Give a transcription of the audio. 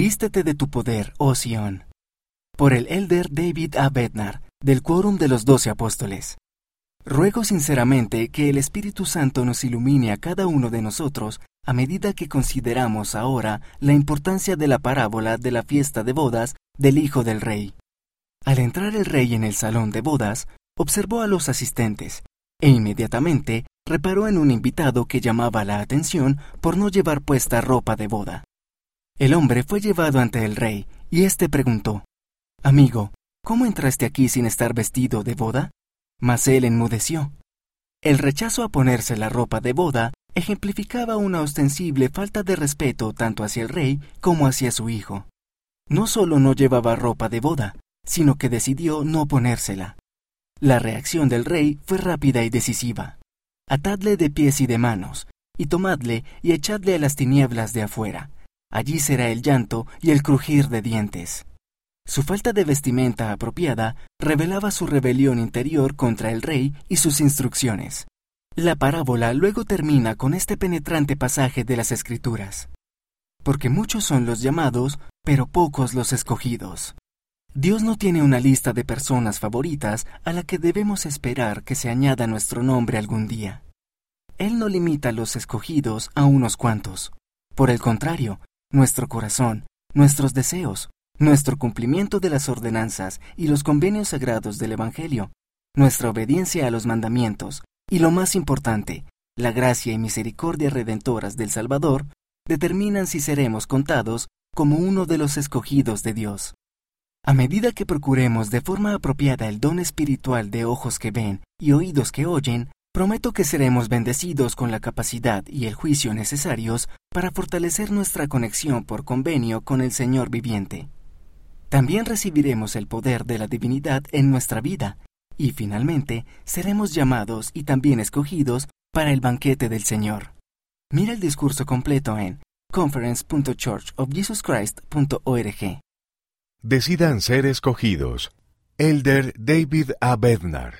Vístete de tu poder, oh Sión. Por el elder David A. Bednar, del Quórum de los Doce Apóstoles. Ruego sinceramente que el Espíritu Santo nos ilumine a cada uno de nosotros a medida que consideramos ahora la importancia de la parábola de la fiesta de bodas del Hijo del Rey. Al entrar el rey en el salón de bodas, observó a los asistentes e inmediatamente reparó en un invitado que llamaba la atención por no llevar puesta ropa de boda. El hombre fue llevado ante el rey, y éste preguntó, Amigo, ¿cómo entraste aquí sin estar vestido de boda? Mas él enmudeció. El rechazo a ponerse la ropa de boda ejemplificaba una ostensible falta de respeto tanto hacia el rey como hacia su hijo. No solo no llevaba ropa de boda, sino que decidió no ponérsela. La reacción del rey fue rápida y decisiva. Atadle de pies y de manos, y tomadle y echadle a las tinieblas de afuera allí será el llanto y el crujir de dientes. Su falta de vestimenta apropiada revelaba su rebelión interior contra el rey y sus instrucciones. La parábola luego termina con este penetrante pasaje de las Escrituras. Porque muchos son los llamados, pero pocos los escogidos. Dios no tiene una lista de personas favoritas a la que debemos esperar que se añada nuestro nombre algún día. Él no limita los escogidos a unos cuantos. Por el contrario, nuestro corazón, nuestros deseos, nuestro cumplimiento de las ordenanzas y los convenios sagrados del Evangelio, nuestra obediencia a los mandamientos y lo más importante, la gracia y misericordia redentoras del Salvador, determinan si seremos contados como uno de los escogidos de Dios. A medida que procuremos de forma apropiada el don espiritual de ojos que ven y oídos que oyen, Prometo que seremos bendecidos con la capacidad y el juicio necesarios para fortalecer nuestra conexión por convenio con el Señor viviente. También recibiremos el poder de la divinidad en nuestra vida y finalmente seremos llamados y también escogidos para el banquete del Señor. Mira el discurso completo en conference.churchofjesuschrist.org. Decidan ser escogidos. Elder David A. Bednar